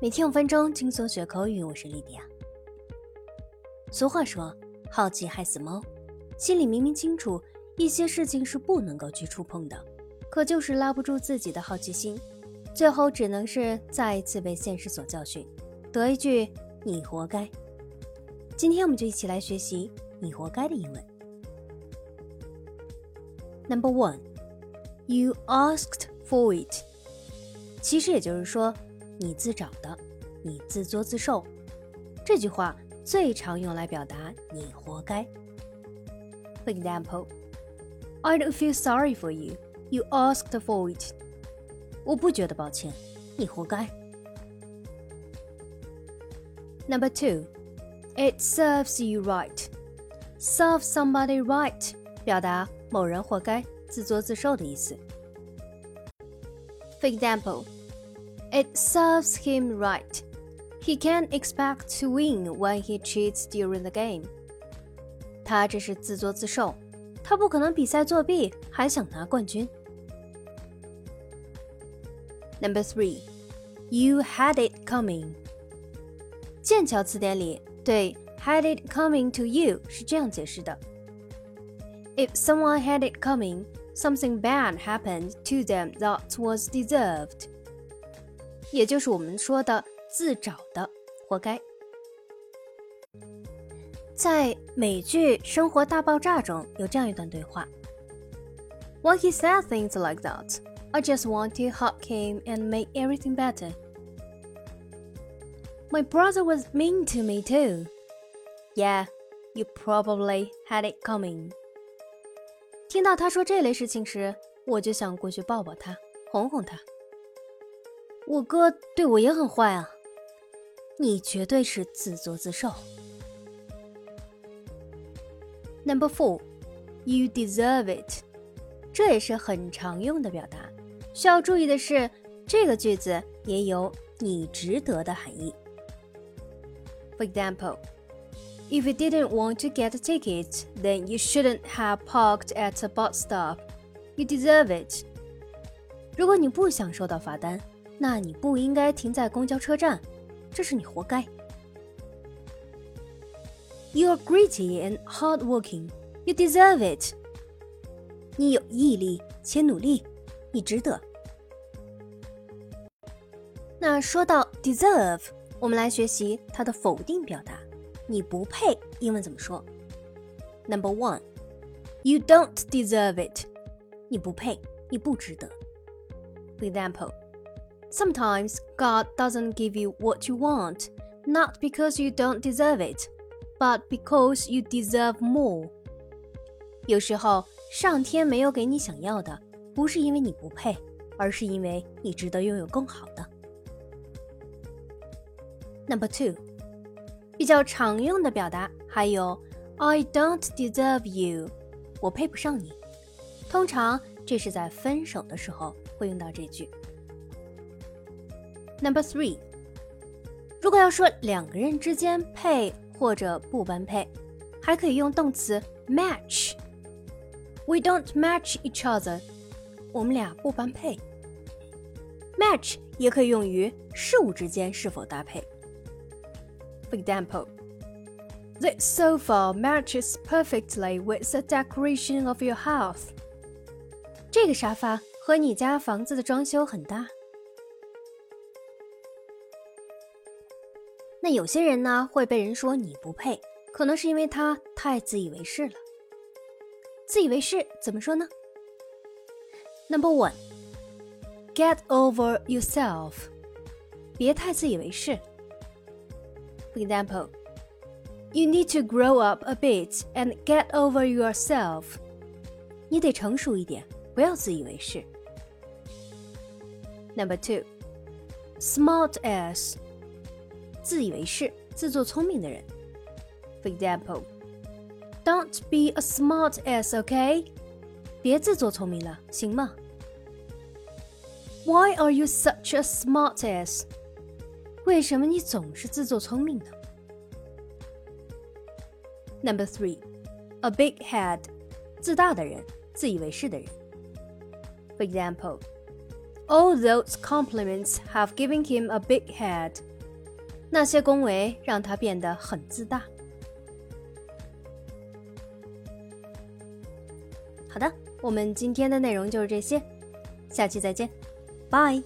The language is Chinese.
每天五分钟，轻松学口语。我是莉迪亚。俗话说：“好奇害死猫。”心里明明清楚一些事情是不能够去触碰的，可就是拉不住自己的好奇心，最后只能是再一次被现实所教训，得一句“你活该”。今天我们就一起来学习“你活该”的英文。Number one, you asked for it。其实也就是说。你自找的，你自作自受。这句话最常用来表达你活该。For example, I don't feel sorry for you. You asked for it. 我不觉得抱歉，你活该。Number two, it serves you right. Serve somebody right 表达某人活该、自作自受的意思。For example. It serves him right. He can't expect to win when he cheats during the game. 他这是自作自受，他不可能比赛作弊还想拿冠军。Number three, you had it coming. 剑桥词典里对 had it coming to you 是这样解释的：If someone had it coming, something bad happened to them that was deserved. 也就是我们说的自找的，活该。在美剧《生活大爆炸》中有这样一段对话：“When he said things like that? I just want to hug him and make everything better. My brother was mean to me too. Yeah, you probably had it coming. 听到他说这类事情时，我就想过去抱抱他，哄哄他。我哥对我也很坏啊，你绝对是自作自受。Number four, you deserve it，这也是很常用的表达。需要注意的是，这个句子也有你值得的含义。For example, if you didn't want to get a ticket, then you shouldn't have parked at a bus stop. You deserve it. 如果你不想收到罚单。那你不应该停在公交车站，这是你活该。You're gritty and hardworking. You deserve it. 你有毅力且努力，你值得。那说到 deserve，我们来学习它的否定表达。你不配，英文怎么说？Number one, you don't deserve it. 你不配，你不值得。For example. Sometimes God doesn't give you what you want, not because you don't deserve it, but because you deserve more. 有时候，上天没有给你想要的，不是因为你不配，而是因为你值得拥有更好的。Number two，比较常用的表达还有 I don't deserve you，我配不上你。通常这是在分手的时候会用到这句。Number three，如果要说两个人之间配或者不般配，还可以用动词 match。We don't match each other，我们俩不般配。Match 也可以用于事物之间是否搭配。For example, this sofa matches perfectly with the decoration of your house。这个沙发和你家房子的装修很搭。那有些人呢会被人说你不配，可能是因为他太自以为是了。自以为是怎么说呢？Number one, get over yourself，别太自以为是。For example, you need to grow up a bit and get over yourself。你得成熟一点，不要自以为是。Number two, smart ass。自以为是、自作聪明的人。For example, don't be a smart ass, okay? 别自作聪明了，行吗？Why are you such a smart ass? 为什么你总是自作聪明呢？Number three, a big head, 自大的人、自以为是的人。For example, All those compliments have given him a big head. 那些恭维让他变得很自大。好的，我们今天的内容就是这些，下期再见，拜。